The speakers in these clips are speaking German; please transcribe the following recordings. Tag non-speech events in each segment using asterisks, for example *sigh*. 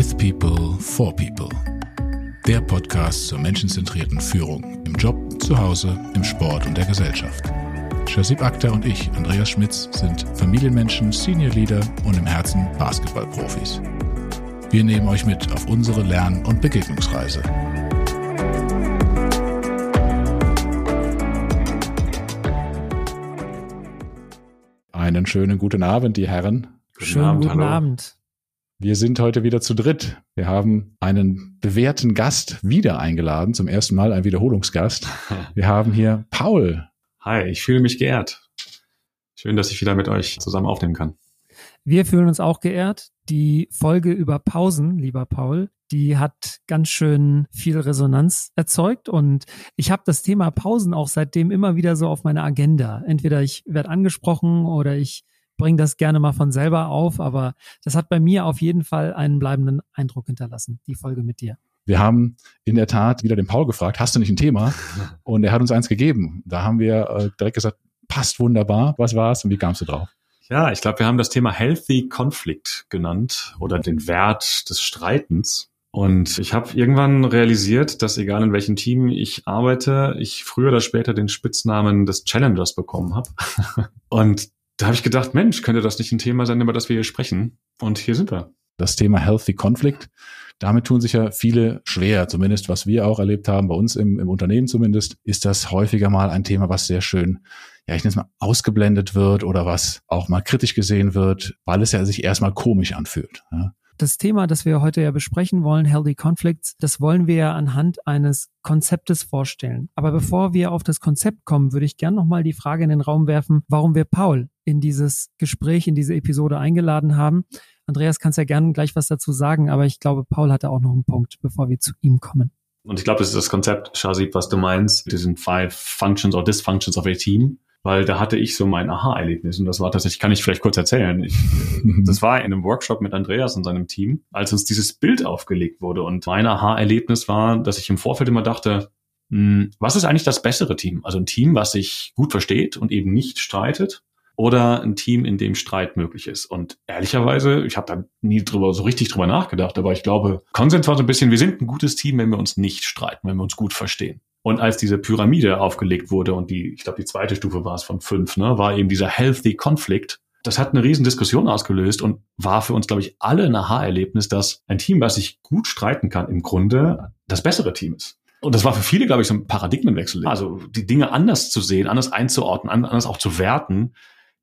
With People, for People. Der Podcast zur menschenzentrierten Führung im Job, zu Hause, im Sport und der Gesellschaft. Shazib Akhtar und ich, Andreas Schmitz, sind Familienmenschen, Senior Leader und im Herzen Basketballprofis. Wir nehmen euch mit auf unsere Lern- und Begegnungsreise. Einen schönen guten Abend, die Herren. Guten Schönen Abend, guten hallo. Abend. Wir sind heute wieder zu dritt. Wir haben einen bewährten Gast wieder eingeladen, zum ersten Mal ein Wiederholungsgast. *laughs* Wir haben hier Paul. Hi, ich fühle mich geehrt. Schön, dass ich wieder mit euch zusammen aufnehmen kann. Wir fühlen uns auch geehrt. Die Folge über Pausen, lieber Paul, die hat ganz schön viel Resonanz erzeugt und ich habe das Thema Pausen auch seitdem immer wieder so auf meiner Agenda. Entweder ich werde angesprochen oder ich bringe das gerne mal von selber auf, aber das hat bei mir auf jeden Fall einen bleibenden Eindruck hinterlassen, die Folge mit dir. Wir haben in der Tat wieder den Paul gefragt, hast du nicht ein Thema? *laughs* Und er hat uns eins gegeben. Da haben wir äh, direkt gesagt, passt wunderbar. Was war es und wie kamst du drauf? Ja, ich glaube, wir haben das Thema Healthy Conflict genannt oder den Wert des Streitens. Und ich habe irgendwann realisiert, dass egal in welchem Team ich arbeite, ich früher oder später den Spitznamen des Challengers bekommen habe. *laughs* Und da habe ich gedacht, Mensch, könnte das nicht ein Thema sein, über das wir hier sprechen? Und hier sind wir. Das Thema Healthy Conflict, damit tun sich ja viele schwer, zumindest was wir auch erlebt haben, bei uns im, im Unternehmen zumindest, ist das häufiger mal ein Thema, was sehr schön, ja, ich nenne es mal, ausgeblendet wird oder was auch mal kritisch gesehen wird, weil es ja sich erstmal komisch anfühlt. Ja das Thema, das wir heute ja besprechen wollen, Healthy Conflicts, das wollen wir ja anhand eines Konzeptes vorstellen. Aber bevor wir auf das Konzept kommen, würde ich gerne nochmal die Frage in den Raum werfen, warum wir Paul in dieses Gespräch, in diese Episode eingeladen haben. Andreas, kannst ja gerne gleich was dazu sagen, aber ich glaube, Paul hatte auch noch einen Punkt, bevor wir zu ihm kommen. Und ich glaube, das ist das Konzept, Shazib, was du meinst. Das sind five functions or dysfunctions of a team weil da hatte ich so mein Aha-Erlebnis und das war tatsächlich, kann ich vielleicht kurz erzählen. Ich, *laughs* das war in einem Workshop mit Andreas und seinem Team, als uns dieses Bild aufgelegt wurde und mein Aha-Erlebnis war, dass ich im Vorfeld immer dachte, mh, hm, was ist eigentlich das bessere Team? Also ein Team, was sich gut versteht und eben nicht streitet oder ein Team, in dem Streit möglich ist. Und ehrlicherweise, ich habe da nie drüber so richtig drüber nachgedacht, aber ich glaube, Konsens war so ein bisschen, wir sind ein gutes Team, wenn wir uns nicht streiten, wenn wir uns gut verstehen. Und als diese Pyramide aufgelegt wurde und die, ich glaube, die zweite Stufe war es von fünf, ne, war eben dieser Healthy Conflict. Das hat eine riesen Diskussion ausgelöst und war für uns, glaube ich, alle ein Aha-Erlebnis, dass ein Team, was sich gut streiten kann, im Grunde das bessere Team ist. Und das war für viele, glaube ich, so ein Paradigmenwechsel. Also die Dinge anders zu sehen, anders einzuordnen, anders auch zu werten,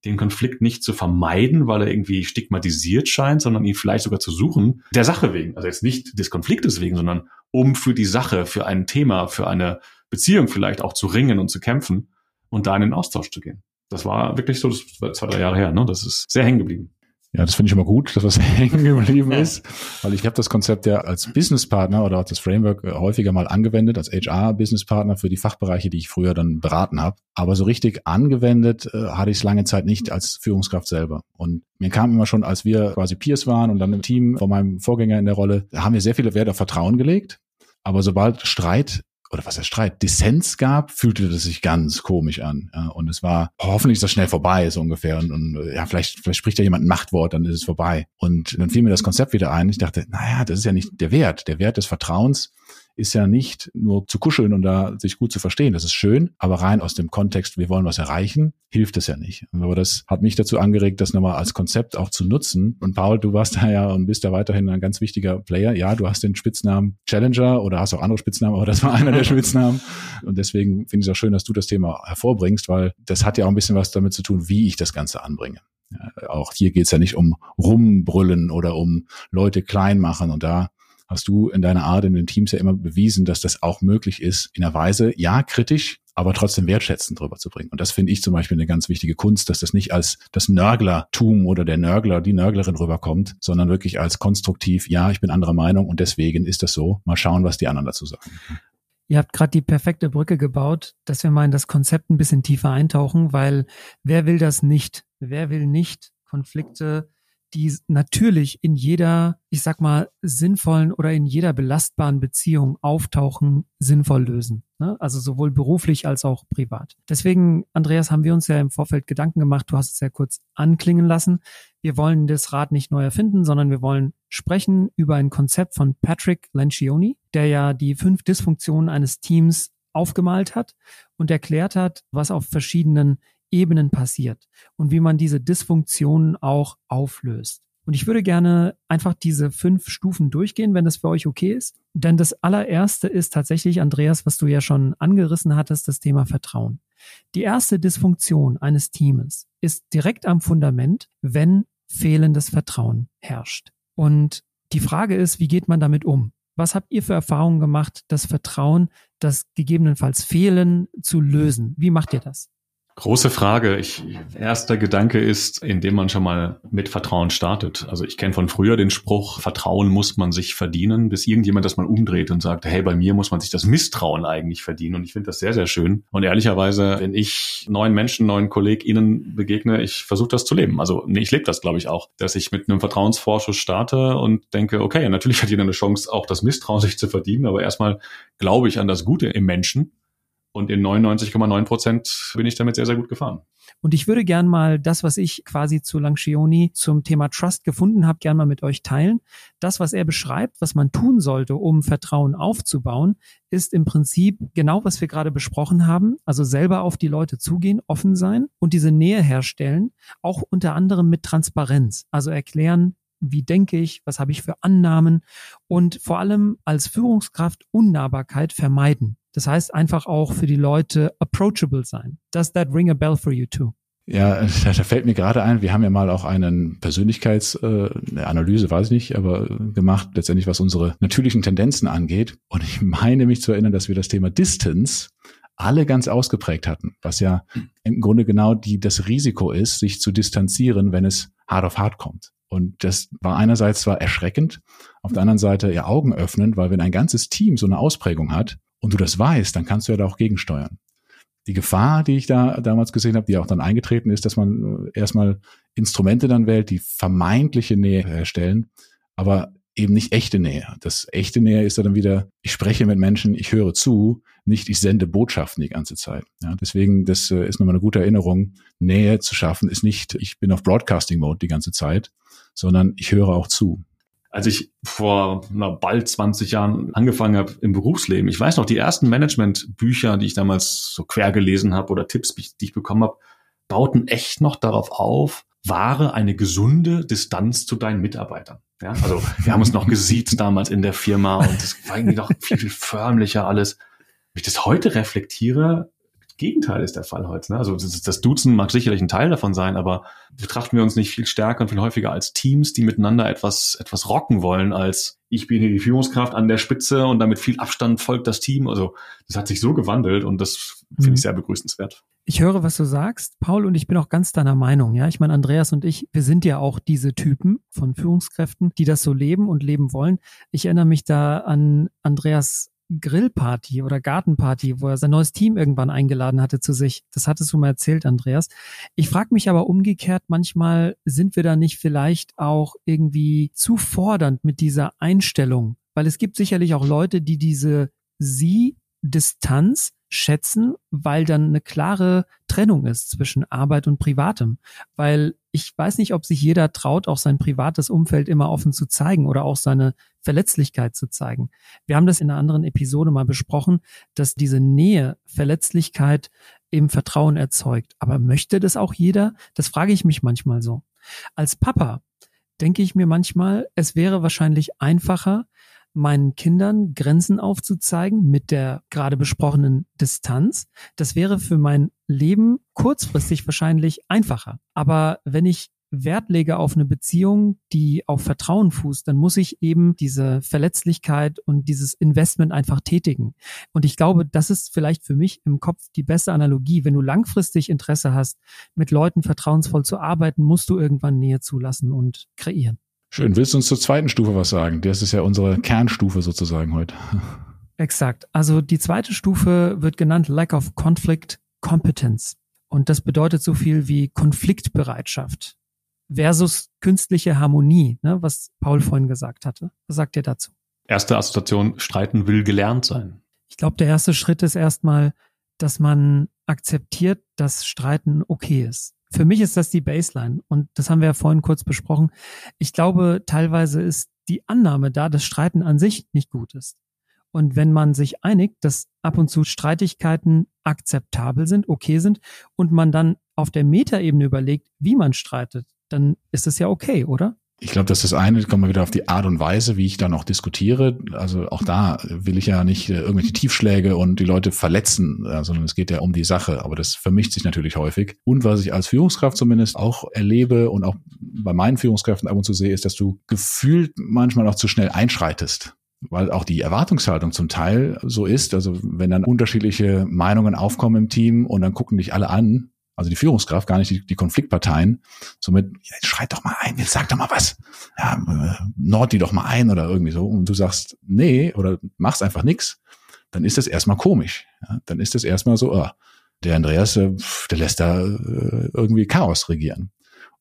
den Konflikt nicht zu vermeiden, weil er irgendwie stigmatisiert scheint, sondern ihn vielleicht sogar zu suchen, der Sache wegen. Also jetzt nicht des Konfliktes wegen, sondern um für die Sache, für ein Thema, für eine Beziehung vielleicht auch zu ringen und zu kämpfen und da in den Austausch zu gehen. Das war wirklich so, das war zwei, drei Jahre her, ne? Das ist sehr hängen geblieben. Ja, das finde ich immer gut, dass das *laughs* hängen geblieben ist, weil ich habe das Konzept ja als Businesspartner oder das Framework äh, häufiger mal angewendet als HR-Businesspartner für die Fachbereiche, die ich früher dann beraten habe. Aber so richtig angewendet äh, hatte ich es lange Zeit nicht als Führungskraft selber. Und mir kam immer schon, als wir quasi Peers waren und dann im Team von meinem Vorgänger in der Rolle, da haben wir sehr viele Wert auf Vertrauen gelegt. Aber sobald Streit oder was der Streit, Dissens gab, fühlte das sich ganz komisch an. Und es war, hoffentlich ist das schnell vorbei, so ungefähr. Und, und ja, vielleicht, vielleicht spricht ja jemand ein Machtwort, dann ist es vorbei. Und dann fiel mir das Konzept wieder ein. Ich dachte, naja, das ist ja nicht der Wert. Der Wert des Vertrauens ist ja nicht nur zu kuscheln und da sich gut zu verstehen. Das ist schön, aber rein aus dem Kontext, wir wollen was erreichen, hilft es ja nicht. Aber das hat mich dazu angeregt, das nochmal als Konzept auch zu nutzen. Und Paul, du warst da ja und bist da weiterhin ein ganz wichtiger Player. Ja, du hast den Spitznamen Challenger oder hast auch andere Spitznamen, aber das war einer der *laughs* Spitznamen. Und deswegen finde ich es auch schön, dass du das Thema hervorbringst, weil das hat ja auch ein bisschen was damit zu tun, wie ich das Ganze anbringe. Ja, auch hier geht es ja nicht um Rumbrüllen oder um Leute klein machen. Und da hast du in deiner Art in den Teams ja immer bewiesen, dass das auch möglich ist, in einer Weise, ja, kritisch, aber trotzdem wertschätzend drüber zu bringen. Und das finde ich zum Beispiel eine ganz wichtige Kunst, dass das nicht als das Nörglertum oder der Nörgler, die Nörglerin rüberkommt, sondern wirklich als konstruktiv, ja, ich bin anderer Meinung und deswegen ist das so. Mal schauen, was die anderen dazu sagen. Ihr habt gerade die perfekte Brücke gebaut, dass wir mal in das Konzept ein bisschen tiefer eintauchen, weil wer will das nicht? Wer will nicht Konflikte die natürlich in jeder, ich sag mal, sinnvollen oder in jeder belastbaren Beziehung auftauchen, sinnvoll lösen. Ne? Also sowohl beruflich als auch privat. Deswegen, Andreas, haben wir uns ja im Vorfeld Gedanken gemacht, du hast es ja kurz anklingen lassen. Wir wollen das Rad nicht neu erfinden, sondern wir wollen sprechen über ein Konzept von Patrick Lencioni, der ja die fünf Dysfunktionen eines Teams aufgemalt hat und erklärt hat, was auf verschiedenen Ebenen passiert und wie man diese Dysfunktionen auch auflöst. Und ich würde gerne einfach diese fünf Stufen durchgehen, wenn das für euch okay ist. Denn das allererste ist tatsächlich, Andreas, was du ja schon angerissen hattest, das Thema Vertrauen. Die erste Dysfunktion eines Teams ist direkt am Fundament, wenn fehlendes Vertrauen herrscht. Und die Frage ist, wie geht man damit um? Was habt ihr für Erfahrungen gemacht, das Vertrauen, das gegebenenfalls Fehlen zu lösen? Wie macht ihr das? Große Frage. Ich, erster Gedanke ist, indem man schon mal mit Vertrauen startet. Also ich kenne von früher den Spruch, Vertrauen muss man sich verdienen, bis irgendjemand das mal umdreht und sagt, hey, bei mir muss man sich das Misstrauen eigentlich verdienen. Und ich finde das sehr, sehr schön. Und ehrlicherweise, wenn ich neuen Menschen, neuen KollegInnen begegne, ich versuche das zu leben. Also nee, ich lebe das, glaube ich, auch, dass ich mit einem Vertrauensvorschuss starte und denke, okay, natürlich hat jeder eine Chance, auch das Misstrauen sich zu verdienen, aber erstmal glaube ich an das Gute im Menschen und in 99,9 Prozent bin ich damit sehr, sehr gut gefahren. Und ich würde gern mal das, was ich quasi zu Langschioni zum Thema Trust gefunden habe, gern mal mit euch teilen. Das, was er beschreibt, was man tun sollte, um Vertrauen aufzubauen, ist im Prinzip genau, was wir gerade besprochen haben. Also selber auf die Leute zugehen, offen sein und diese Nähe herstellen, auch unter anderem mit Transparenz. Also erklären, wie denke ich, was habe ich für Annahmen und vor allem als Führungskraft Unnahbarkeit vermeiden. Das heißt einfach auch für die Leute approachable sein. Does that ring a bell for you too? Ja, *laughs* da fällt mir gerade ein, wir haben ja mal auch einen Persönlichkeitsanalyse, äh, weiß ich nicht, aber gemacht, letztendlich was unsere natürlichen Tendenzen angeht. Und ich meine mich zu erinnern, dass wir das Thema Distance alle ganz ausgeprägt hatten, was ja im Grunde genau die, das Risiko ist, sich zu distanzieren, wenn es hart auf hart kommt. Und das war einerseits zwar erschreckend, auf der anderen Seite ja Augen öffnend, weil wenn ein ganzes Team so eine Ausprägung hat, und du das weißt, dann kannst du ja da auch gegensteuern. Die Gefahr, die ich da damals gesehen habe, die auch dann eingetreten ist, dass man äh, erstmal Instrumente dann wählt, die vermeintliche Nähe herstellen, aber eben nicht echte Nähe. Das echte Nähe ist dann wieder, ich spreche mit Menschen, ich höre zu, nicht ich sende Botschaften die ganze Zeit. Ja, deswegen, das äh, ist nochmal eine gute Erinnerung. Nähe zu schaffen ist nicht, ich bin auf Broadcasting-Mode die ganze Zeit, sondern ich höre auch zu als ich vor na, bald 20 Jahren angefangen habe im Berufsleben. Ich weiß noch, die ersten Management-Bücher, die ich damals so quer gelesen habe oder Tipps, die ich bekommen habe, bauten echt noch darauf auf, wahre eine gesunde Distanz zu deinen Mitarbeitern. Ja, also wir haben uns noch gesiezt damals in der Firma und das war irgendwie noch viel, viel förmlicher alles. Wenn ich das heute reflektiere, Gegenteil ist der Fall heute. Ne? Also das, das Duzen mag sicherlich ein Teil davon sein, aber betrachten wir uns nicht viel stärker und viel häufiger als Teams, die miteinander etwas, etwas rocken wollen, als ich bin hier die Führungskraft an der Spitze und damit viel Abstand folgt das Team. Also das hat sich so gewandelt und das finde ich mhm. sehr begrüßenswert. Ich höre, was du sagst, Paul, und ich bin auch ganz deiner Meinung. Ja, ich meine, Andreas und ich, wir sind ja auch diese Typen von Führungskräften, die das so leben und leben wollen. Ich erinnere mich da an Andreas Grillparty oder Gartenparty, wo er sein neues Team irgendwann eingeladen hatte zu sich. Das hattest du mal erzählt, Andreas. Ich frage mich aber umgekehrt, manchmal sind wir da nicht vielleicht auch irgendwie zu fordernd mit dieser Einstellung, weil es gibt sicherlich auch Leute, die diese Sie-Distanz schätzen, weil dann eine klare Trennung ist zwischen Arbeit und Privatem. Weil ich weiß nicht, ob sich jeder traut, auch sein privates Umfeld immer offen zu zeigen oder auch seine Verletzlichkeit zu zeigen. Wir haben das in einer anderen Episode mal besprochen, dass diese Nähe, Verletzlichkeit eben Vertrauen erzeugt. Aber möchte das auch jeder? Das frage ich mich manchmal so. Als Papa denke ich mir manchmal, es wäre wahrscheinlich einfacher, meinen Kindern Grenzen aufzuzeigen mit der gerade besprochenen Distanz. Das wäre für mein Leben kurzfristig wahrscheinlich einfacher. Aber wenn ich Wert lege auf eine Beziehung, die auf Vertrauen fußt, dann muss ich eben diese Verletzlichkeit und dieses Investment einfach tätigen. Und ich glaube, das ist vielleicht für mich im Kopf die beste Analogie. Wenn du langfristig Interesse hast, mit Leuten vertrauensvoll zu arbeiten, musst du irgendwann Nähe zulassen und kreieren. Schön. Willst du uns zur zweiten Stufe was sagen? Das ist ja unsere Kernstufe sozusagen heute. Exakt. Also die zweite Stufe wird genannt Lack of Conflict Competence. Und das bedeutet so viel wie Konfliktbereitschaft versus künstliche Harmonie, ne, was Paul vorhin gesagt hatte. Was sagt ihr dazu? Erste Assoziation, streiten will gelernt sein. Ich glaube, der erste Schritt ist erstmal, dass man akzeptiert, dass Streiten okay ist. Für mich ist das die Baseline und das haben wir ja vorhin kurz besprochen. Ich glaube, teilweise ist die Annahme da, dass Streiten an sich nicht gut ist. Und wenn man sich einigt, dass ab und zu Streitigkeiten akzeptabel sind, okay sind und man dann auf der Metaebene überlegt, wie man streitet, dann ist es ja okay, oder? Ich glaube, das ist das eine, kommen wir wieder auf die Art und Weise, wie ich dann auch diskutiere. Also auch da will ich ja nicht äh, irgendwelche Tiefschläge und die Leute verletzen, äh, sondern es geht ja um die Sache. Aber das vermischt sich natürlich häufig. Und was ich als Führungskraft zumindest auch erlebe und auch bei meinen Führungskräften ab und zu sehe, ist, dass du gefühlt manchmal auch zu schnell einschreitest weil auch die Erwartungshaltung zum Teil so ist. Also wenn dann unterschiedliche Meinungen aufkommen im Team und dann gucken dich alle an also die Führungskraft, gar nicht die, die Konfliktparteien. Somit, schreit doch mal ein, jetzt sag doch mal was. Ja, äh, nord die doch mal ein oder irgendwie so. Und du sagst, nee, oder machst einfach nix, dann ist das erstmal komisch. Ja, dann ist das erstmal so, oh, der Andreas, äh, der lässt da äh, irgendwie Chaos regieren.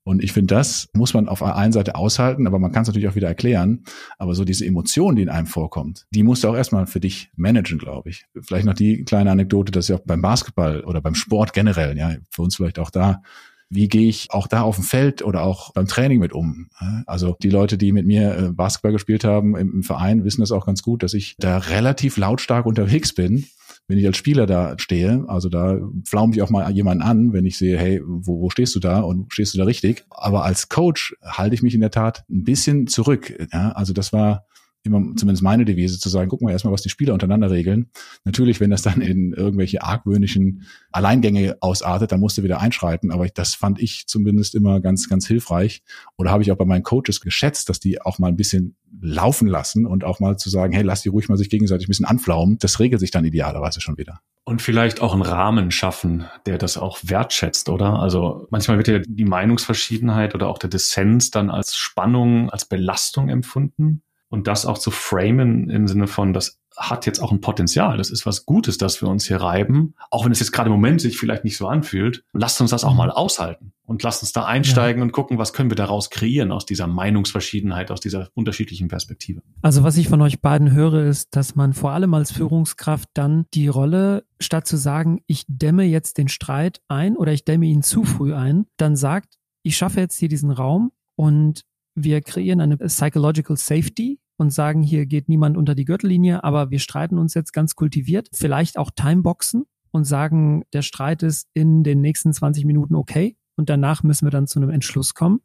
Und ich finde, das muss man auf der einen Seite aushalten, aber man kann es natürlich auch wieder erklären. Aber so diese Emotion, die in einem vorkommt, die musst du auch erstmal für dich managen, glaube ich. Vielleicht noch die kleine Anekdote, dass ja auch beim Basketball oder beim Sport generell, ja, für uns vielleicht auch da, wie gehe ich auch da auf dem Feld oder auch beim Training mit um? Also die Leute, die mit mir äh, Basketball gespielt haben im Verein, wissen das auch ganz gut, dass ich da relativ lautstark unterwegs bin wenn ich als Spieler da stehe, also da pflaume ich auch mal jemanden an, wenn ich sehe, hey, wo, wo stehst du da und stehst du da richtig? Aber als Coach halte ich mich in der Tat ein bisschen zurück. Ja? Also das war immer zumindest meine Devise zu sagen, gucken wir erstmal, was die Spieler untereinander regeln. Natürlich, wenn das dann in irgendwelche argwöhnischen Alleingänge ausartet, dann musst du wieder einschreiten. Aber das fand ich zumindest immer ganz, ganz hilfreich. Oder habe ich auch bei meinen Coaches geschätzt, dass die auch mal ein bisschen laufen lassen und auch mal zu sagen, hey, lass die ruhig mal sich gegenseitig ein bisschen anflaumen. Das regelt sich dann idealerweise schon wieder. Und vielleicht auch einen Rahmen schaffen, der das auch wertschätzt, oder? Also manchmal wird ja die Meinungsverschiedenheit oder auch der Dissens dann als Spannung, als Belastung empfunden und das auch zu framen im Sinne von, das hat jetzt auch ein Potenzial. Das ist was Gutes, dass wir uns hier reiben. Auch wenn es jetzt gerade im Moment sich vielleicht nicht so anfühlt. Lasst uns das auch mal aushalten und lasst uns da einsteigen ja. und gucken, was können wir daraus kreieren aus dieser Meinungsverschiedenheit, aus dieser unterschiedlichen Perspektive. Also was ich von euch beiden höre, ist, dass man vor allem als Führungskraft dann die Rolle, statt zu sagen, ich dämme jetzt den Streit ein oder ich dämme ihn zu früh ein, dann sagt, ich schaffe jetzt hier diesen Raum und wir kreieren eine Psychological Safety und sagen, hier geht niemand unter die Gürtellinie, aber wir streiten uns jetzt ganz kultiviert, vielleicht auch Timeboxen und sagen, der Streit ist in den nächsten 20 Minuten okay und danach müssen wir dann zu einem Entschluss kommen.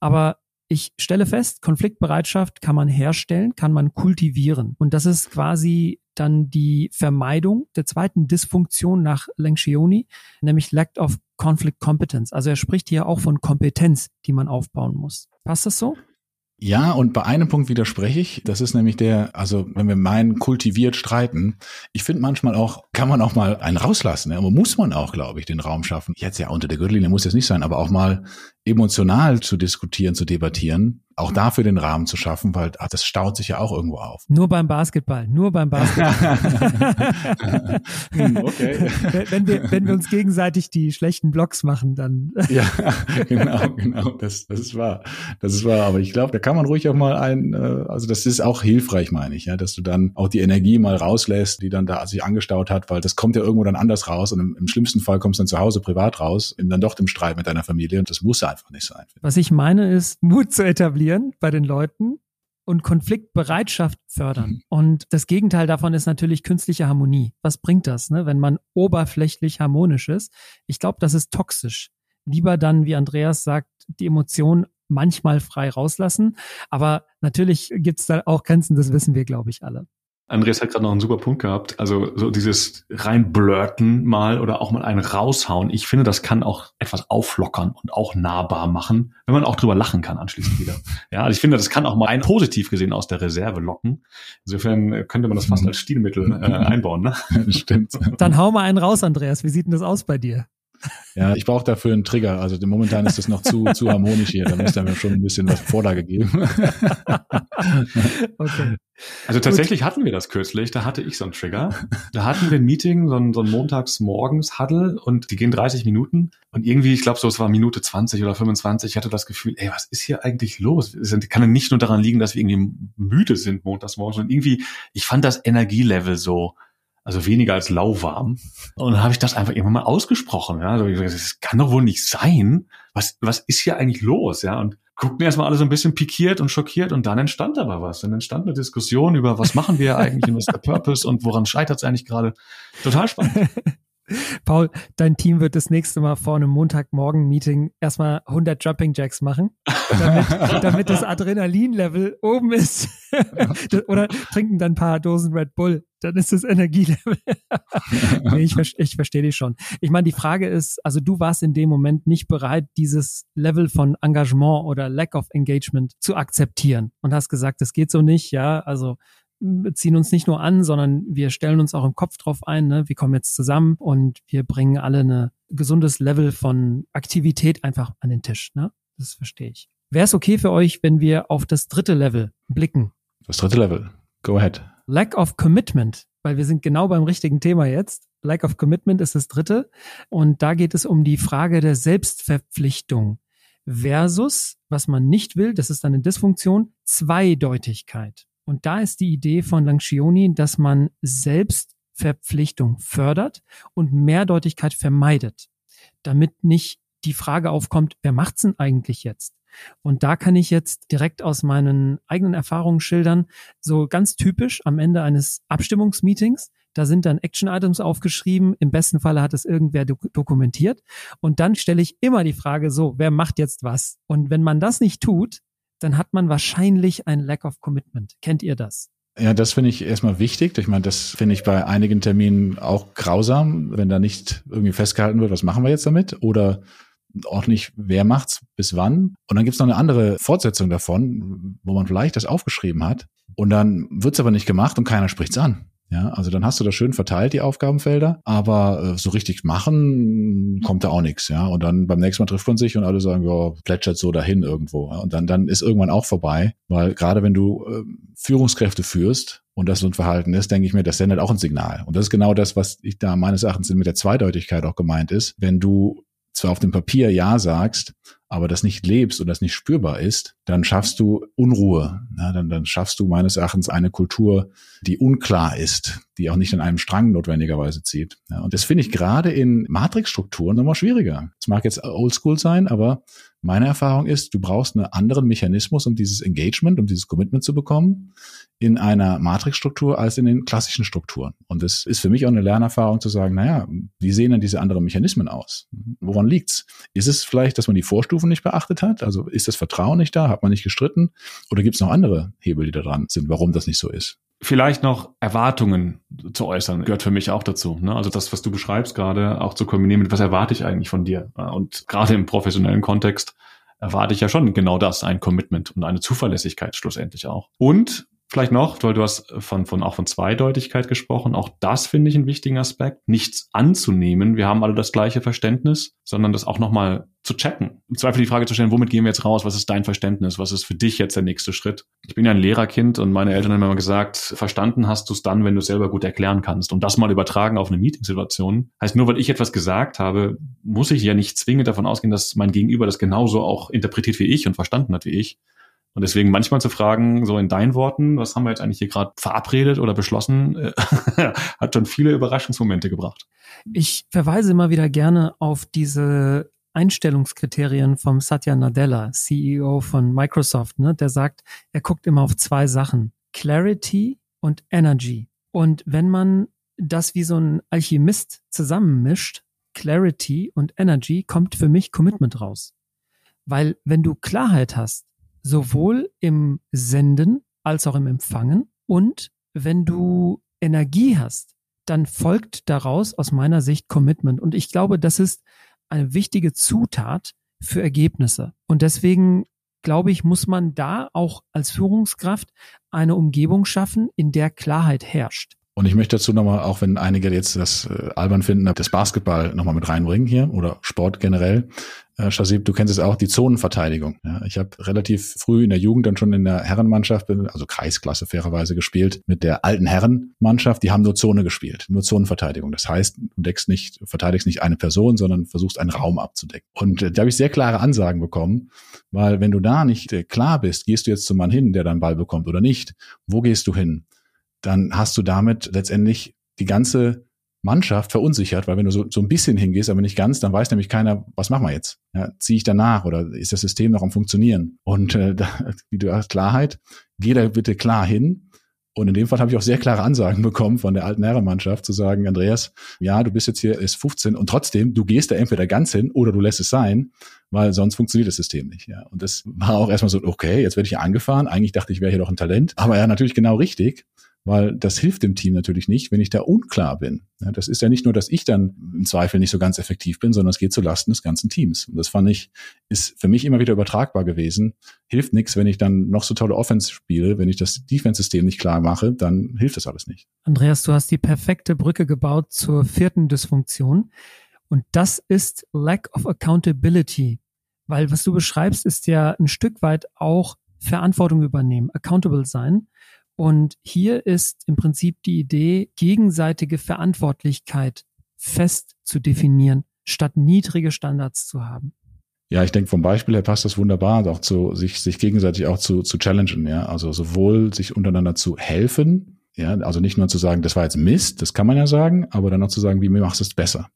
Aber ich stelle fest, Konfliktbereitschaft kann man herstellen, kann man kultivieren. Und das ist quasi dann die Vermeidung der zweiten Dysfunktion nach Lencioni, nämlich Lack of Conflict Competence. Also er spricht hier auch von Kompetenz, die man aufbauen muss. Passt das so? Ja, und bei einem Punkt widerspreche ich. Das ist nämlich der, also wenn wir meinen, kultiviert streiten. Ich finde manchmal auch, kann man auch mal einen rauslassen. Ne? Aber muss man auch, glaube ich, den Raum schaffen. Jetzt ja unter der Gürtellinie muss es nicht sein, aber auch mal emotional zu diskutieren, zu debattieren auch dafür den Rahmen zu schaffen, weil ach, das staut sich ja auch irgendwo auf. Nur beim Basketball, nur beim Basketball. *laughs* Hm, okay. Wenn wir, wenn wir uns gegenseitig die schlechten Blocks machen, dann. *laughs* ja, genau, genau, das, das ist wahr. Das ist wahr. Aber ich glaube, da kann man ruhig auch mal ein, äh, also das ist auch hilfreich, meine ich, ja, dass du dann auch die Energie mal rauslässt, die dann da sich angestaut hat, weil das kommt ja irgendwo dann anders raus und im, im schlimmsten Fall kommst du dann zu Hause privat raus, dann doch im Streit mit deiner Familie und das muss ja einfach nicht sein. Was ich meine ist, Mut zu etablieren bei den Leuten und Konfliktbereitschaft fördern. Mhm. Und das Gegenteil davon ist natürlich künstliche Harmonie. Was bringt das, ne, wenn man oberflächlich harmonisch ist? Ich glaube, das ist toxisch. Lieber dann, wie Andreas sagt, die Emotionen manchmal frei rauslassen. Aber natürlich gibt es da auch Grenzen, das wissen wir, glaube ich, alle. Andreas hat gerade noch einen super Punkt gehabt. Also so dieses reinblurten mal oder auch mal einen raushauen. Ich finde, das kann auch etwas auflockern und auch nahbar machen, wenn man auch drüber lachen kann anschließend wieder. Ja, also ich finde, das kann auch mal ein positiv gesehen aus der Reserve locken. Insofern könnte man das fast als Stilmittel äh, einbauen. Ne? *laughs* Stimmt. Dann hau mal einen raus, Andreas. Wie sieht denn das aus bei dir? Ja, ich brauche dafür einen Trigger. Also momentan ist das noch zu, zu harmonisch hier. Da müsste mir schon ein bisschen was Vorlage geben. *laughs* okay. Also tatsächlich hatten wir das kürzlich, da hatte ich so einen Trigger. Da hatten wir ein Meeting, so ein, so ein Montagsmorgens-Huddle und die gehen 30 Minuten und irgendwie, ich glaube so, es war Minute 20 oder 25, ich hatte das Gefühl, ey, was ist hier eigentlich los? Es kann ja nicht nur daran liegen, dass wir irgendwie müde sind montags morgens und irgendwie, ich fand das Energielevel so also weniger als lauwarm. Und dann habe ich das einfach irgendwann mal ausgesprochen. Ja, also das kann doch wohl nicht sein. Was, was ist hier eigentlich los? Ja, und guckten erstmal alle so ein bisschen pikiert und schockiert und dann entstand aber was. Dann entstand eine Diskussion über, was machen wir eigentlich und was ist der Purpose und woran scheitert es eigentlich gerade. Total spannend. *laughs* Paul, dein Team wird das nächste Mal vor einem Montagmorgen-Meeting erstmal 100 Jumping Jacks machen, damit, *laughs* damit das Adrenalin-Level oben ist. *laughs* Oder trinken dann ein paar Dosen Red Bull, dann ist das Energielevel. *laughs* nee, ich, ich verstehe dich schon. Ich meine, die Frage ist, also du warst in dem Moment nicht bereit, dieses Level von Engagement oder Lack of Engagement zu akzeptieren und hast gesagt, das geht so nicht, ja, also ziehen uns nicht nur an, sondern wir stellen uns auch im Kopf drauf ein, ne? wir kommen jetzt zusammen und wir bringen alle ein gesundes Level von Aktivität einfach an den Tisch. Ne? Das verstehe ich. Wäre es okay für euch, wenn wir auf das dritte Level blicken? Das dritte Level. Go ahead. Lack of Commitment, weil wir sind genau beim richtigen Thema jetzt. Lack of Commitment ist das dritte. Und da geht es um die Frage der Selbstverpflichtung versus, was man nicht will, das ist dann eine Dysfunktion, Zweideutigkeit. Und da ist die Idee von Lancioni, dass man Selbstverpflichtung fördert und Mehrdeutigkeit vermeidet, damit nicht die Frage aufkommt, wer macht's denn eigentlich jetzt? Und da kann ich jetzt direkt aus meinen eigenen Erfahrungen schildern, so ganz typisch am Ende eines Abstimmungsmeetings, da sind dann Action-Items aufgeschrieben. Im besten Falle hat es irgendwer dokumentiert. Und dann stelle ich immer die Frage so, wer macht jetzt was? Und wenn man das nicht tut, dann hat man wahrscheinlich ein Lack of Commitment. Kennt ihr das? Ja, das finde ich erstmal wichtig. Ich meine, das finde ich bei einigen Terminen auch grausam, wenn da nicht irgendwie festgehalten wird, was machen wir jetzt damit? Oder auch nicht, wer macht's, bis wann. Und dann gibt's noch eine andere Fortsetzung davon, wo man vielleicht das aufgeschrieben hat. Und dann wird's aber nicht gemacht und keiner spricht's an. Ja, also dann hast du das schön verteilt, die Aufgabenfelder, aber äh, so richtig machen kommt da auch nichts, ja. Und dann beim nächsten Mal trifft man sich und alle sagen, ja, plätschert so dahin irgendwo. Ja? Und dann, dann ist irgendwann auch vorbei, weil gerade wenn du äh, Führungskräfte führst und das so ein Verhalten ist, denke ich mir, das sendet auch ein Signal. Und das ist genau das, was ich da meines Erachtens mit der Zweideutigkeit auch gemeint ist. Wenn du zwar auf dem Papier Ja sagst, aber das nicht lebst und das nicht spürbar ist, dann schaffst du Unruhe. Ja, dann, dann schaffst du meines Erachtens eine Kultur, die unklar ist, die auch nicht an einem Strang notwendigerweise zieht. Ja, und das finde ich gerade in Matrixstrukturen nochmal schwieriger. Es mag jetzt oldschool sein, aber meine Erfahrung ist, du brauchst einen anderen Mechanismus, um dieses Engagement, um dieses Commitment zu bekommen, in einer Matrixstruktur als in den klassischen Strukturen. Und das ist für mich auch eine Lernerfahrung zu sagen, naja, wie sehen denn diese anderen Mechanismen aus? Woran liegt's? Ist es vielleicht, dass man die Vorstufen nicht beachtet hat? Also ist das Vertrauen nicht da? Hat man nicht gestritten? Oder gibt es noch andere Hebel, die da dran sind, warum das nicht so ist? Vielleicht noch Erwartungen zu äußern, gehört für mich auch dazu. Ne? Also das, was du beschreibst gerade, auch zu kombinieren mit, was erwarte ich eigentlich von dir? Und gerade im professionellen Kontext erwarte ich ja schon genau das, ein Commitment und eine Zuverlässigkeit schlussendlich auch. Und Vielleicht noch, weil du hast von, von, auch von Zweideutigkeit gesprochen. Auch das finde ich einen wichtigen Aspekt. Nichts anzunehmen. Wir haben alle das gleiche Verständnis, sondern das auch nochmal zu checken. Im Zweifel die Frage zu stellen, womit gehen wir jetzt raus? Was ist dein Verständnis? Was ist für dich jetzt der nächste Schritt? Ich bin ja ein Lehrerkind und meine Eltern haben immer gesagt, verstanden hast du es dann, wenn du es selber gut erklären kannst. Und das mal übertragen auf eine Meetingsituation. Heißt, nur weil ich etwas gesagt habe, muss ich ja nicht zwingend davon ausgehen, dass mein Gegenüber das genauso auch interpretiert wie ich und verstanden hat wie ich. Und deswegen manchmal zu fragen, so in deinen Worten, was haben wir jetzt eigentlich hier gerade verabredet oder beschlossen, äh, *laughs* hat schon viele Überraschungsmomente gebracht. Ich verweise immer wieder gerne auf diese Einstellungskriterien vom Satya Nadella, CEO von Microsoft, ne, der sagt, er guckt immer auf zwei Sachen. Clarity und Energy. Und wenn man das wie so ein Alchemist zusammenmischt, Clarity und Energy, kommt für mich Commitment raus. Weil wenn du Klarheit hast, sowohl im Senden als auch im Empfangen. Und wenn du Energie hast, dann folgt daraus aus meiner Sicht Commitment. Und ich glaube, das ist eine wichtige Zutat für Ergebnisse. Und deswegen glaube ich, muss man da auch als Führungskraft eine Umgebung schaffen, in der Klarheit herrscht. Und ich möchte dazu nochmal, auch wenn einige jetzt das äh, albern finden, das Basketball nochmal mit reinbringen hier oder Sport generell. Äh, Shazib, du kennst es auch, die Zonenverteidigung. Ja, ich habe relativ früh in der Jugend dann schon in der Herrenmannschaft, also Kreisklasse fairerweise gespielt, mit der alten Herrenmannschaft, die haben nur Zone gespielt, nur Zonenverteidigung. Das heißt, du deckst nicht, verteidigst nicht eine Person, sondern versuchst einen Raum abzudecken. Und äh, da habe ich sehr klare Ansagen bekommen, weil wenn du da nicht äh, klar bist, gehst du jetzt zum Mann hin, der deinen Ball bekommt oder nicht, wo gehst du hin? Dann hast du damit letztendlich die ganze Mannschaft verunsichert, weil wenn du so, so ein bisschen hingehst, aber nicht ganz, dann weiß nämlich keiner, was machen wir jetzt? Ja, Ziehe ich danach oder ist das System noch am Funktionieren? Und äh, *laughs* da, wie du hast Klarheit, geh da bitte klar hin. Und in dem Fall habe ich auch sehr klare Ansagen bekommen von der alten Herrenmannschaft zu sagen, Andreas, ja, du bist jetzt hier ist 15 und trotzdem, du gehst da entweder ganz hin oder du lässt es sein, weil sonst funktioniert das System nicht. Ja. Und das war auch erstmal so, okay, jetzt werde ich hier angefahren. Eigentlich dachte ich, wäre hier doch ein Talent. Aber ja, natürlich genau richtig weil das hilft dem Team natürlich nicht, wenn ich da unklar bin. Ja, das ist ja nicht nur, dass ich dann im Zweifel nicht so ganz effektiv bin, sondern es geht zulasten des ganzen Teams. Und das fand ich, ist für mich immer wieder übertragbar gewesen. Hilft nichts, wenn ich dann noch so tolle Offense spiele. Wenn ich das Defense-System nicht klar mache, dann hilft das alles nicht. Andreas, du hast die perfekte Brücke gebaut zur vierten Dysfunktion. Und das ist Lack of Accountability. Weil was du beschreibst, ist ja ein Stück weit auch Verantwortung übernehmen, accountable sein. Und hier ist im Prinzip die Idee, gegenseitige Verantwortlichkeit fest zu definieren, statt niedrige Standards zu haben. Ja, ich denke, vom Beispiel her passt das wunderbar, auch zu sich, sich gegenseitig auch zu, zu challengen, ja. Also sowohl sich untereinander zu helfen, ja, also nicht nur zu sagen, das war jetzt Mist, das kann man ja sagen, aber dann auch zu sagen, wie machst du es besser?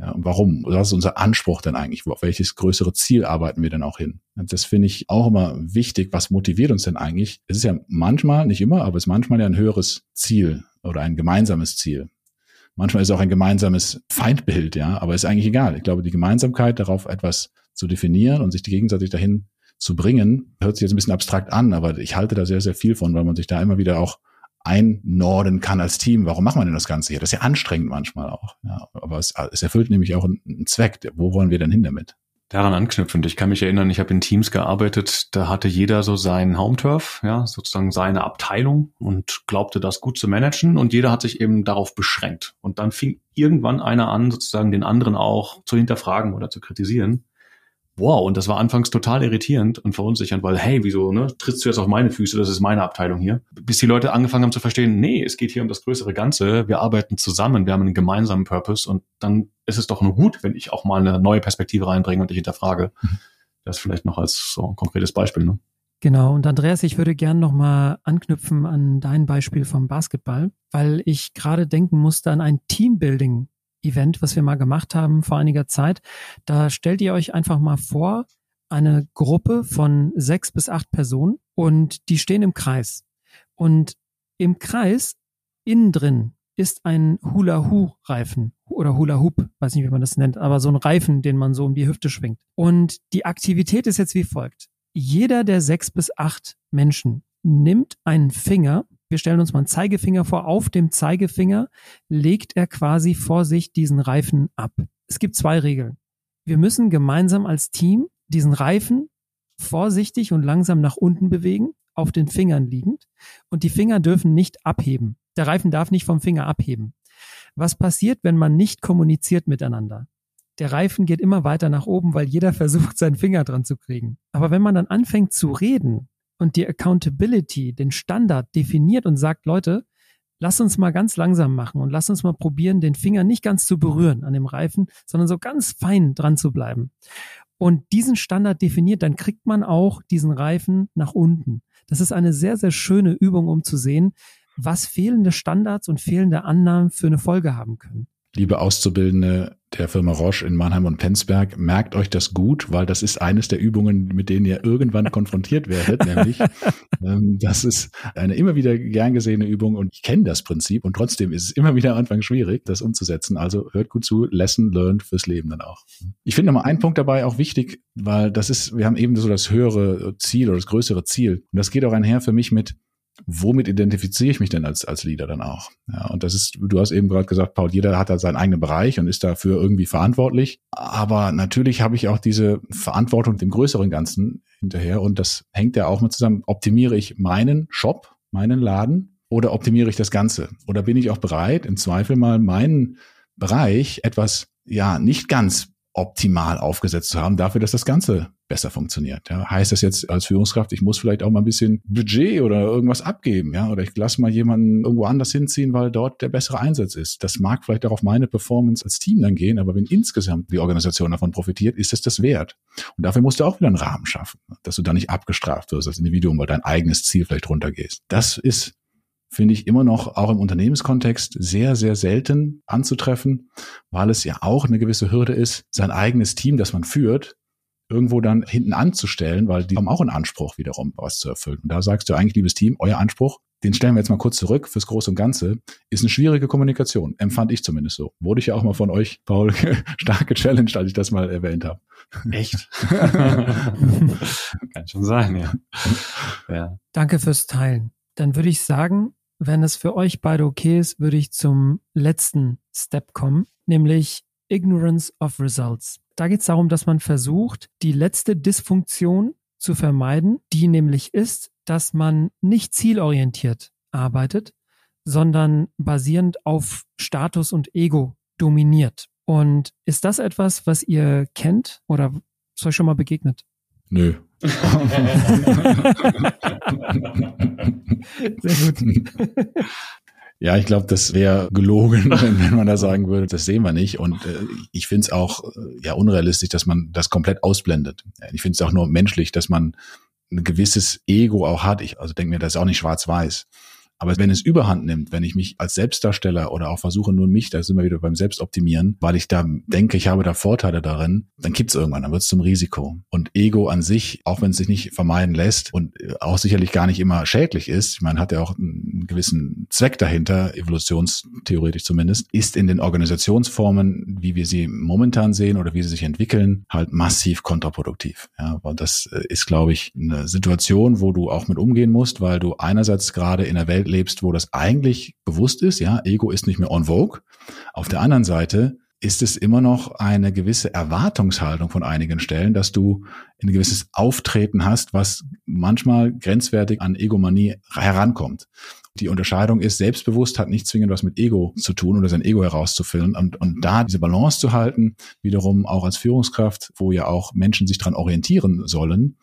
Ja, und warum? Was ist unser Anspruch denn eigentlich? Auf welches größere Ziel arbeiten wir denn auch hin? Das finde ich auch immer wichtig. Was motiviert uns denn eigentlich? Es ist ja manchmal, nicht immer, aber es ist manchmal ja ein höheres Ziel oder ein gemeinsames Ziel. Manchmal ist es auch ein gemeinsames Feindbild, ja, aber ist eigentlich egal. Ich glaube, die Gemeinsamkeit darauf etwas zu definieren und sich gegenseitig dahin zu bringen, hört sich jetzt ein bisschen abstrakt an, aber ich halte da sehr, sehr viel von, weil man sich da immer wieder auch einnorden kann als Team. Warum macht man denn das Ganze hier? Das ist ja anstrengend manchmal auch. Ja, aber es, es erfüllt nämlich auch einen Zweck. Wo wollen wir denn hin damit? Daran anknüpfend, ich kann mich erinnern, ich habe in Teams gearbeitet, da hatte jeder so seinen Home-Turf, ja, sozusagen seine Abteilung und glaubte das gut zu managen und jeder hat sich eben darauf beschränkt. Und dann fing irgendwann einer an, sozusagen den anderen auch zu hinterfragen oder zu kritisieren wow, und das war anfangs total irritierend und verunsichernd, weil, hey, wieso, ne, trittst du jetzt auf meine Füße, das ist meine Abteilung hier. Bis die Leute angefangen haben zu verstehen, nee, es geht hier um das größere Ganze, wir arbeiten zusammen, wir haben einen gemeinsamen Purpose und dann ist es doch nur gut, wenn ich auch mal eine neue Perspektive reinbringe und dich hinterfrage. Mhm. Das vielleicht noch als so ein konkretes Beispiel, ne? Genau, und Andreas, ich würde gern nochmal anknüpfen an dein Beispiel vom Basketball, weil ich gerade denken musste an ein Teambuilding Event, was wir mal gemacht haben vor einiger Zeit. Da stellt ihr euch einfach mal vor, eine Gruppe von sechs bis acht Personen und die stehen im Kreis. Und im Kreis innen drin ist ein Hula-Hu-Reifen oder Hula-Hoop, weiß nicht, wie man das nennt, aber so ein Reifen, den man so um die Hüfte schwingt. Und die Aktivität ist jetzt wie folgt. Jeder der sechs bis acht Menschen nimmt einen Finger wir stellen uns mal einen Zeigefinger vor, auf dem Zeigefinger legt er quasi vor sich diesen Reifen ab. Es gibt zwei Regeln. Wir müssen gemeinsam als Team diesen Reifen vorsichtig und langsam nach unten bewegen, auf den Fingern liegend, und die Finger dürfen nicht abheben. Der Reifen darf nicht vom Finger abheben. Was passiert, wenn man nicht kommuniziert miteinander? Der Reifen geht immer weiter nach oben, weil jeder versucht, seinen Finger dran zu kriegen. Aber wenn man dann anfängt zu reden, und die Accountability, den Standard definiert und sagt, Leute, lass uns mal ganz langsam machen und lass uns mal probieren, den Finger nicht ganz zu berühren an dem Reifen, sondern so ganz fein dran zu bleiben. Und diesen Standard definiert, dann kriegt man auch diesen Reifen nach unten. Das ist eine sehr, sehr schöne Übung, um zu sehen, was fehlende Standards und fehlende Annahmen für eine Folge haben können liebe Auszubildende der Firma Roche in Mannheim und Penzberg, merkt euch das gut, weil das ist eines der Übungen, mit denen ihr irgendwann *laughs* konfrontiert werdet, nämlich ähm, das ist eine immer wieder gern gesehene Übung und ich kenne das Prinzip und trotzdem ist es immer wieder am Anfang schwierig, das umzusetzen. Also hört gut zu, Lesson learned fürs Leben dann auch. Ich finde nochmal einen Punkt dabei auch wichtig, weil das ist, wir haben eben so das höhere Ziel oder das größere Ziel und das geht auch einher für mich mit womit identifiziere ich mich denn als, als Leader dann auch? Ja, und das ist, du hast eben gerade gesagt, Paul, jeder hat da seinen eigenen Bereich und ist dafür irgendwie verantwortlich. Aber natürlich habe ich auch diese Verantwortung dem größeren Ganzen hinterher und das hängt ja auch mit zusammen. Optimiere ich meinen Shop, meinen Laden oder optimiere ich das Ganze? Oder bin ich auch bereit, im Zweifel mal meinen Bereich etwas, ja, nicht ganz optimal aufgesetzt zu haben, dafür, dass das Ganze besser funktioniert. Ja, heißt das jetzt als Führungskraft, ich muss vielleicht auch mal ein bisschen Budget oder irgendwas abgeben, ja, oder ich lasse mal jemanden irgendwo anders hinziehen, weil dort der bessere Einsatz ist. Das mag vielleicht auch auf meine Performance als Team dann gehen, aber wenn insgesamt die Organisation davon profitiert, ist es das wert. Und dafür musst du auch wieder einen Rahmen schaffen, dass du da nicht abgestraft wirst als Individuum, weil dein eigenes Ziel vielleicht runtergehst. Das ist finde ich immer noch auch im Unternehmenskontext sehr, sehr selten anzutreffen, weil es ja auch eine gewisse Hürde ist, sein eigenes Team, das man führt, irgendwo dann hinten anzustellen, weil die haben auch einen Anspruch wiederum, was zu erfüllen. Und da sagst du eigentlich, liebes Team, euer Anspruch, den stellen wir jetzt mal kurz zurück fürs Große und Ganze, ist eine schwierige Kommunikation. Empfand ich zumindest so. Wurde ich ja auch mal von euch, Paul, *laughs* stark gechallenged, als ich das mal erwähnt habe. Echt? *laughs* Kann schon sein, ja. ja. Danke fürs Teilen. Dann würde ich sagen, wenn es für euch beide okay ist, würde ich zum letzten Step kommen, nämlich Ignorance of Results. Da geht es darum, dass man versucht, die letzte Dysfunktion zu vermeiden, die nämlich ist, dass man nicht zielorientiert arbeitet, sondern basierend auf Status und Ego dominiert. Und ist das etwas, was ihr kennt oder ist euch schon mal begegnet? Nö. *laughs* Sehr gut. *laughs* Ja, ich glaube, das wäre gelogen, *laughs* wenn, man da sagen würde, das sehen wir nicht. Und äh, ich finde es auch äh, ja unrealistisch, dass man das komplett ausblendet. Ich finde es auch nur menschlich, dass man ein gewisses Ego auch hat. Ich also denke mir, das ist auch nicht schwarz-weiß. Aber wenn es überhand nimmt, wenn ich mich als Selbstdarsteller oder auch versuche nur mich, da sind wir wieder beim Selbstoptimieren, weil ich da denke, ich habe da Vorteile darin, dann gibt's irgendwann, dann wird es zum Risiko. Und Ego an sich, auch wenn es sich nicht vermeiden lässt und auch sicherlich gar nicht immer schädlich ist, ich meine, hat ja auch einen gewissen Zweck dahinter, evolutionstheoretisch zumindest, ist in den Organisationsformen, wie wir sie momentan sehen oder wie sie sich entwickeln, halt massiv kontraproduktiv. Ja, weil das äh, ist, glaube ich, eine Situation, wo du auch mit umgehen musst, weil du einerseits gerade in der Welt lebst, wo das eigentlich bewusst ist, ja, Ego ist nicht mehr on vogue. Auf der anderen Seite ist es immer noch eine gewisse Erwartungshaltung von einigen Stellen, dass du ein gewisses Auftreten hast, was manchmal grenzwertig an Egomanie herankommt. Die Unterscheidung ist, selbstbewusst hat nicht zwingend was mit Ego zu tun oder sein Ego herauszufüllen. Und, und da diese Balance zu halten, wiederum auch als Führungskraft, wo ja auch Menschen sich dran orientieren sollen,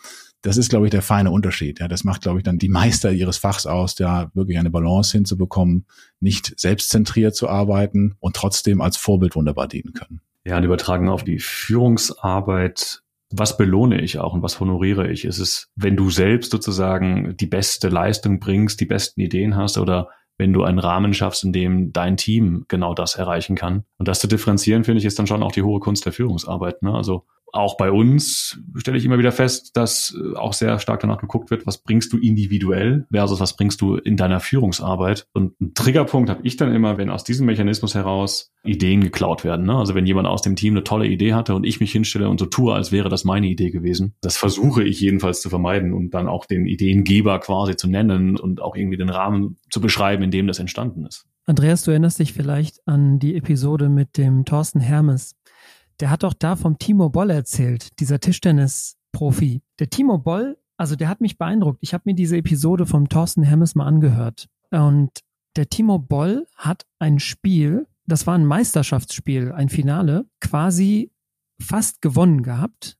das ist, glaube ich, der feine Unterschied. Ja, das macht, glaube ich, dann die Meister ihres Fachs aus, da wirklich eine Balance hinzubekommen, nicht selbstzentriert zu arbeiten und trotzdem als Vorbild wunderbar dienen können. Ja, und übertragen auf die Führungsarbeit was belohne ich auch und was honoriere ich? Ist es, wenn du selbst sozusagen die beste Leistung bringst, die besten Ideen hast oder wenn du einen Rahmen schaffst, in dem dein Team genau das erreichen kann. Und das zu differenzieren, finde ich, ist dann schon auch die hohe Kunst der Führungsarbeit. Ne? Also auch bei uns stelle ich immer wieder fest, dass äh, auch sehr stark danach geguckt wird, was bringst du individuell versus was bringst du in deiner Führungsarbeit. Und ein Triggerpunkt habe ich dann immer, wenn aus diesem Mechanismus heraus Ideen geklaut werden. Ne? Also wenn jemand aus dem Team eine tolle Idee hatte und ich mich hinstelle und so tue, als wäre das meine Idee gewesen. Das versuche ich jedenfalls zu vermeiden und dann auch den Ideengeber quasi zu nennen und auch irgendwie den Rahmen zu beschreiben, in dem das entstanden ist. Andreas, du erinnerst dich vielleicht an die Episode mit dem Thorsten Hermes, der hat doch da vom Timo Boll erzählt, dieser Tischtennis-Profi. Der Timo Boll, also der hat mich beeindruckt. Ich habe mir diese Episode vom Thorsten Hemmes mal angehört. Und der Timo Boll hat ein Spiel, das war ein Meisterschaftsspiel, ein Finale, quasi fast gewonnen gehabt,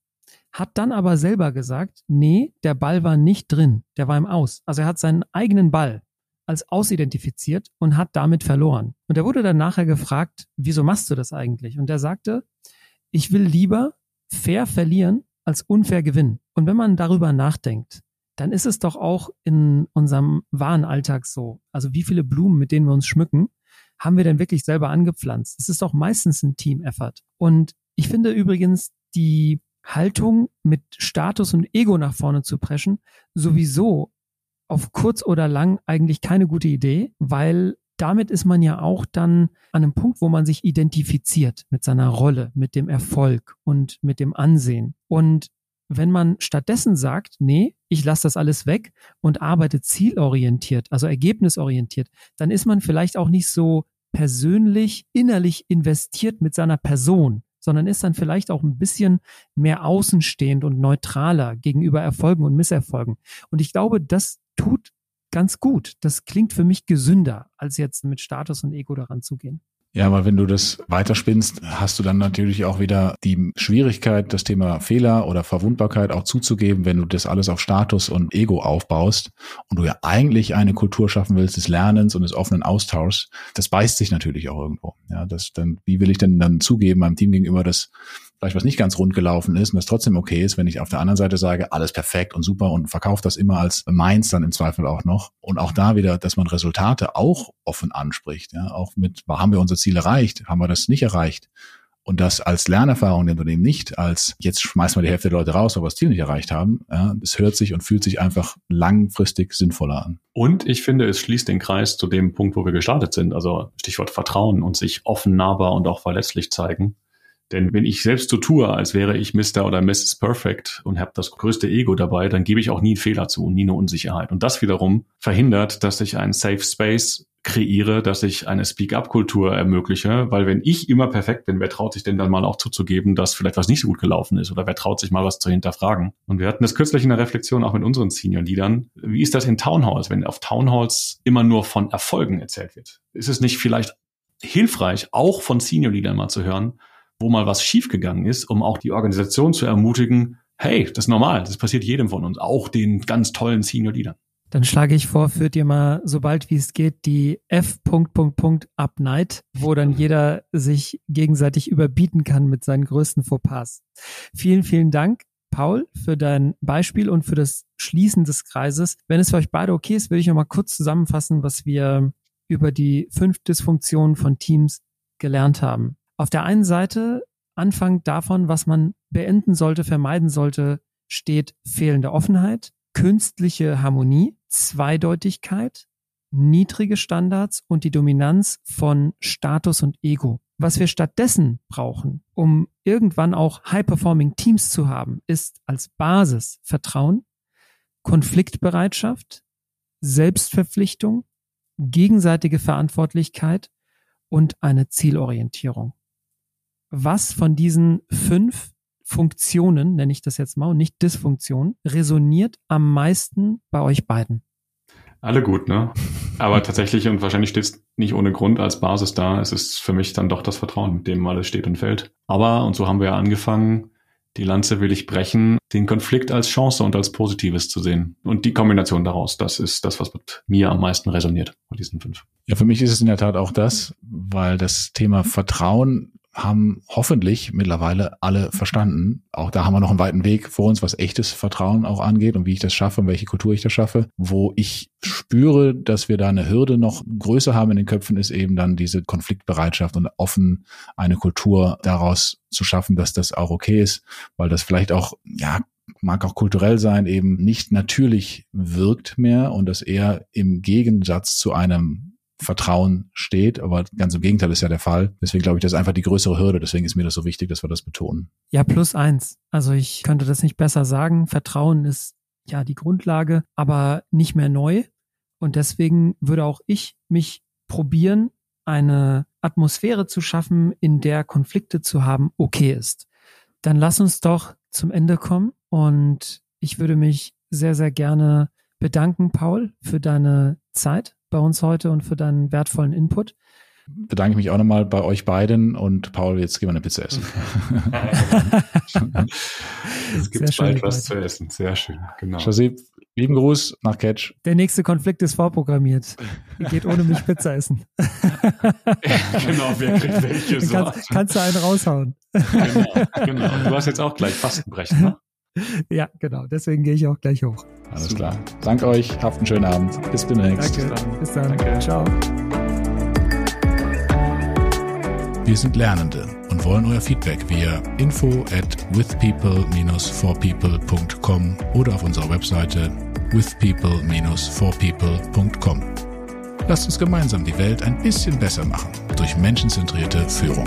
hat dann aber selber gesagt, nee, der Ball war nicht drin, der war im Aus. Also er hat seinen eigenen Ball als ausidentifiziert und hat damit verloren. Und er wurde dann nachher gefragt, wieso machst du das eigentlich? Und er sagte, ich will lieber fair verlieren als unfair gewinnen. Und wenn man darüber nachdenkt, dann ist es doch auch in unserem wahren Alltag so. Also wie viele Blumen, mit denen wir uns schmücken, haben wir denn wirklich selber angepflanzt? Es ist doch meistens ein Team-Effort. Und ich finde übrigens die Haltung mit Status und Ego nach vorne zu preschen sowieso auf kurz oder lang eigentlich keine gute Idee, weil damit ist man ja auch dann an einem Punkt, wo man sich identifiziert mit seiner Rolle, mit dem Erfolg und mit dem Ansehen. Und wenn man stattdessen sagt, nee, ich lasse das alles weg und arbeite zielorientiert, also ergebnisorientiert, dann ist man vielleicht auch nicht so persönlich, innerlich investiert mit seiner Person, sondern ist dann vielleicht auch ein bisschen mehr außenstehend und neutraler gegenüber Erfolgen und Misserfolgen. Und ich glaube, das tut ganz gut. Das klingt für mich gesünder, als jetzt mit Status und Ego daran zu gehen. Ja, aber wenn du das weiterspinnst, hast du dann natürlich auch wieder die Schwierigkeit, das Thema Fehler oder Verwundbarkeit auch zuzugeben, wenn du das alles auf Status und Ego aufbaust und du ja eigentlich eine Kultur schaffen willst des Lernens und des offenen Austauschs. Das beißt sich natürlich auch irgendwo. Ja, das dann, wie will ich denn dann zugeben meinem Team gegenüber, dass vielleicht was nicht ganz rund gelaufen ist und das trotzdem okay ist, wenn ich auf der anderen Seite sage, alles perfekt und super und verkaufe das immer als meins dann im Zweifel auch noch. Und auch da wieder, dass man Resultate auch offen anspricht, ja, auch mit, haben wir unser Ziel erreicht, haben wir das nicht erreicht? und das als Lernerfahrung dem Unternehmen nicht als jetzt schmeißen wir die Hälfte der Leute raus, weil wir das Ziel nicht erreicht haben. Ja, es hört sich und fühlt sich einfach langfristig sinnvoller an. Und ich finde, es schließt den Kreis zu dem Punkt, wo wir gestartet sind. Also Stichwort Vertrauen und sich offen, nahbar und auch verletzlich zeigen. Denn wenn ich selbst so tue, als wäre ich Mr. oder Mrs. Perfect und habe das größte Ego dabei, dann gebe ich auch nie einen Fehler zu und nie eine Unsicherheit. Und das wiederum verhindert, dass ich einen Safe Space kreiere, dass ich eine Speak-up-Kultur ermögliche, weil wenn ich immer perfekt bin, wer traut sich denn dann mal auch zuzugeben, dass vielleicht was nicht so gut gelaufen ist oder wer traut sich mal was zu hinterfragen? Und wir hatten das kürzlich in der Reflexion auch mit unseren Senior-Leadern. Wie ist das in Townhalls, wenn auf Townhalls immer nur von Erfolgen erzählt wird? Ist es nicht vielleicht hilfreich, auch von Senior-Leadern mal zu hören, wo mal was schiefgegangen ist, um auch die Organisation zu ermutigen, hey, das ist normal, das passiert jedem von uns, auch den ganz tollen Senior-Leadern. Dann schlage ich vor, führt ihr mal, sobald wie es geht, die F. Up Night, wo dann jeder sich gegenseitig überbieten kann mit seinen größten Fauxpas. Vielen, vielen Dank. Paul, für dein Beispiel und für das Schließen des Kreises. Wenn es für euch beide okay ist, will ich noch mal kurz zusammenfassen, was wir über die fünf Dysfunktionen von Teams gelernt haben. Auf der einen Seite, Anfang davon, was man beenden sollte, vermeiden sollte, steht fehlende Offenheit, künstliche Harmonie, Zweideutigkeit, niedrige Standards und die Dominanz von Status und Ego. Was wir stattdessen brauchen, um irgendwann auch High-Performing Teams zu haben, ist als Basis Vertrauen, Konfliktbereitschaft, Selbstverpflichtung, gegenseitige Verantwortlichkeit und eine Zielorientierung. Was von diesen fünf Funktionen, nenne ich das jetzt mal, und nicht Dysfunktion, resoniert am meisten bei euch beiden? Alle gut, ne? Aber tatsächlich, und wahrscheinlich steht es nicht ohne Grund als Basis da, es ist für mich dann doch das Vertrauen, mit dem alles steht und fällt. Aber, und so haben wir ja angefangen, die Lanze will ich brechen, den Konflikt als Chance und als Positives zu sehen. Und die Kombination daraus, das ist das, was mit mir am meisten resoniert von diesen fünf. Ja, für mich ist es in der Tat auch das, weil das Thema Vertrauen haben hoffentlich mittlerweile alle verstanden. Auch da haben wir noch einen weiten Weg vor uns, was echtes Vertrauen auch angeht und wie ich das schaffe und welche Kultur ich das schaffe. Wo ich spüre, dass wir da eine Hürde noch größer haben in den Köpfen, ist eben dann diese Konfliktbereitschaft und offen eine Kultur daraus zu schaffen, dass das auch okay ist, weil das vielleicht auch, ja, mag auch kulturell sein, eben nicht natürlich wirkt mehr und das eher im Gegensatz zu einem Vertrauen steht, aber ganz im Gegenteil ist ja der Fall. Deswegen glaube ich, das ist einfach die größere Hürde. Deswegen ist mir das so wichtig, dass wir das betonen. Ja, plus eins. Also ich könnte das nicht besser sagen. Vertrauen ist ja die Grundlage, aber nicht mehr neu. Und deswegen würde auch ich mich probieren, eine Atmosphäre zu schaffen, in der Konflikte zu haben, okay ist. Dann lass uns doch zum Ende kommen und ich würde mich sehr, sehr gerne bedanken, Paul, für deine Zeit bei uns heute und für deinen wertvollen Input. Bedanke ich mich auch nochmal bei euch beiden und Paul, jetzt gehen wir eine Pizza essen. *laughs* es gibt bald was zu essen. Sehr schön, genau. Shazib, lieben Gruß nach Catch. Der nächste Konflikt ist vorprogrammiert. Ihr geht ohne mich Pizza essen. *laughs* genau, wer kriegt welche so. Kannst, kannst du einen raushauen. genau, genau. Du hast jetzt auch gleich Fastenbrechen, ne? Ja, genau. Deswegen gehe ich auch gleich hoch. Alles Super. klar. Danke euch. Habt einen schönen Abend. Bis demnächst. Danke. Bis dann. Bis dann. Danke. Ciao. Wir sind Lernende und wollen euer Feedback via info at withpeople-forpeople.com oder auf unserer Webseite withpeople-forpeople.com. Lasst uns gemeinsam die Welt ein bisschen besser machen durch menschenzentrierte Führung.